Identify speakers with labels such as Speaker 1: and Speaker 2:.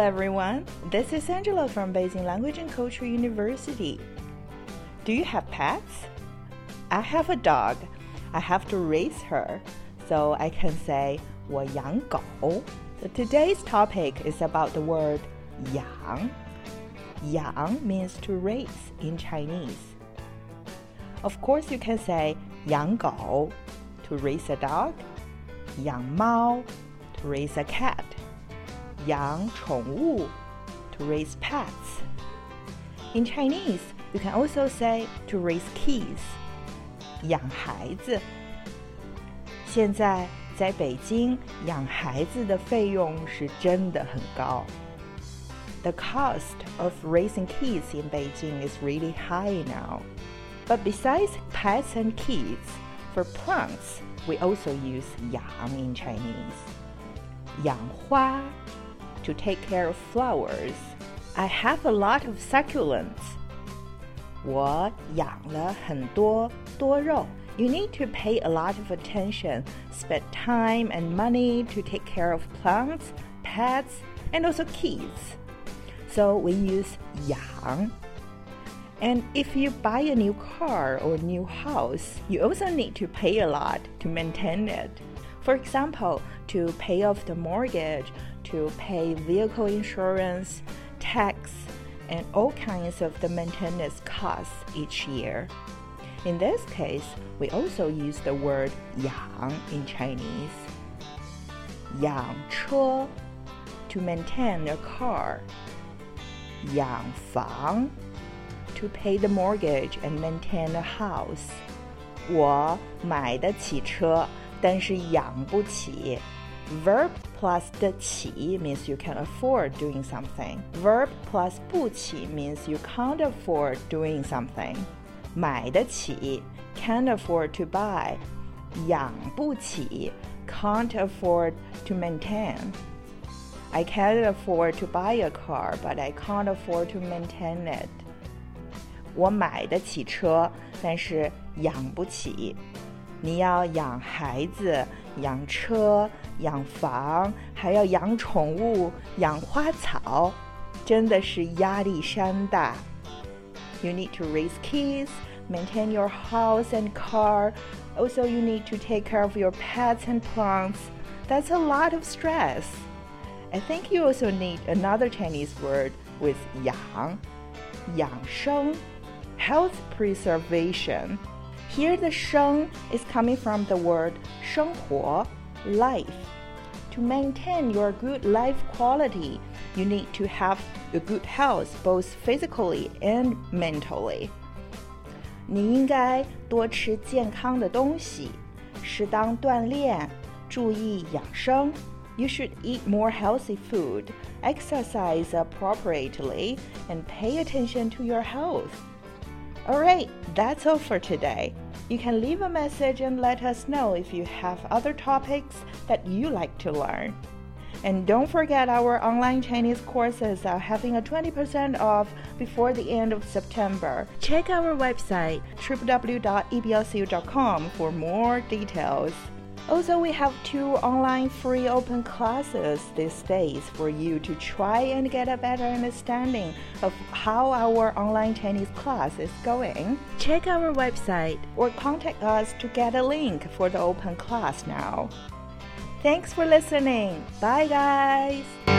Speaker 1: everyone. This is Angela from Beijing Language and Culture University. Do you have pets? I have a dog. I have to raise her, so I can say 我养狗. So today's topic is about the word 养.养 means to raise in Chinese. Of course, you can say 养狗 to raise a dog, 养猫 to raise a cat 养宠物 to raise pets. In Chinese, you can also say to raise kids 养孩子。现在在北京养孩子的费用是真的很高。The cost of raising kids in Beijing is really high now. But besides pets and kids, for plants, we also use 养 in Chinese. 养花 to take care of flowers. I have a lot of succulents. 我养了很多多肉。You need to pay a lot of attention, spend time and money to take care of plants, pets, and also kids. So we use 养. And if you buy a new car or new house, you also need to pay a lot to maintain it. For example, to pay off the mortgage, to pay vehicle insurance, tax, and all kinds of the maintenance costs each year. In this case, we also use the word 养 in Chinese. 养车 to maintain a car. 养房 to pay the mortgage and maintain a house. 我买得起车， 但是养不起。Verb plus 得起 means you can afford doing something. Verb plus 不起 means you can't afford doing something. 买得起 can afford to buy. 养不起 can't afford to maintain. I can't afford to buy a car, but I can't afford to maintain it. 我买得起车，但是养不起。你要养孩子、养车、养房，还要养宠物、养花草，真的是压力山大。You need to raise kids, maintain your house and car. Also, you need to take care of your pets and plants. That's a lot of stress. I think you also need another Chinese word with 养,养生, health preservation. Here the 生 is coming from the word 生活, life. To maintain your good life quality, you need to have a good health both physically and mentally. 你应该多吃健康的东西，适当锻炼，注意养生。You should eat more healthy food, exercise appropriately, and pay attention to your health. Alright, that's all for today. You can leave a message and let us know if you have other topics that you like to learn. And don't forget our online Chinese courses are having a 20% off before the end of September. Check our website www.eblcu.com for more details. Also, we have two online free open classes these days for you to try and get a better understanding of how our online Chinese class is going. Check our website or contact us to get a link for the open class now. Thanks for listening. Bye, guys.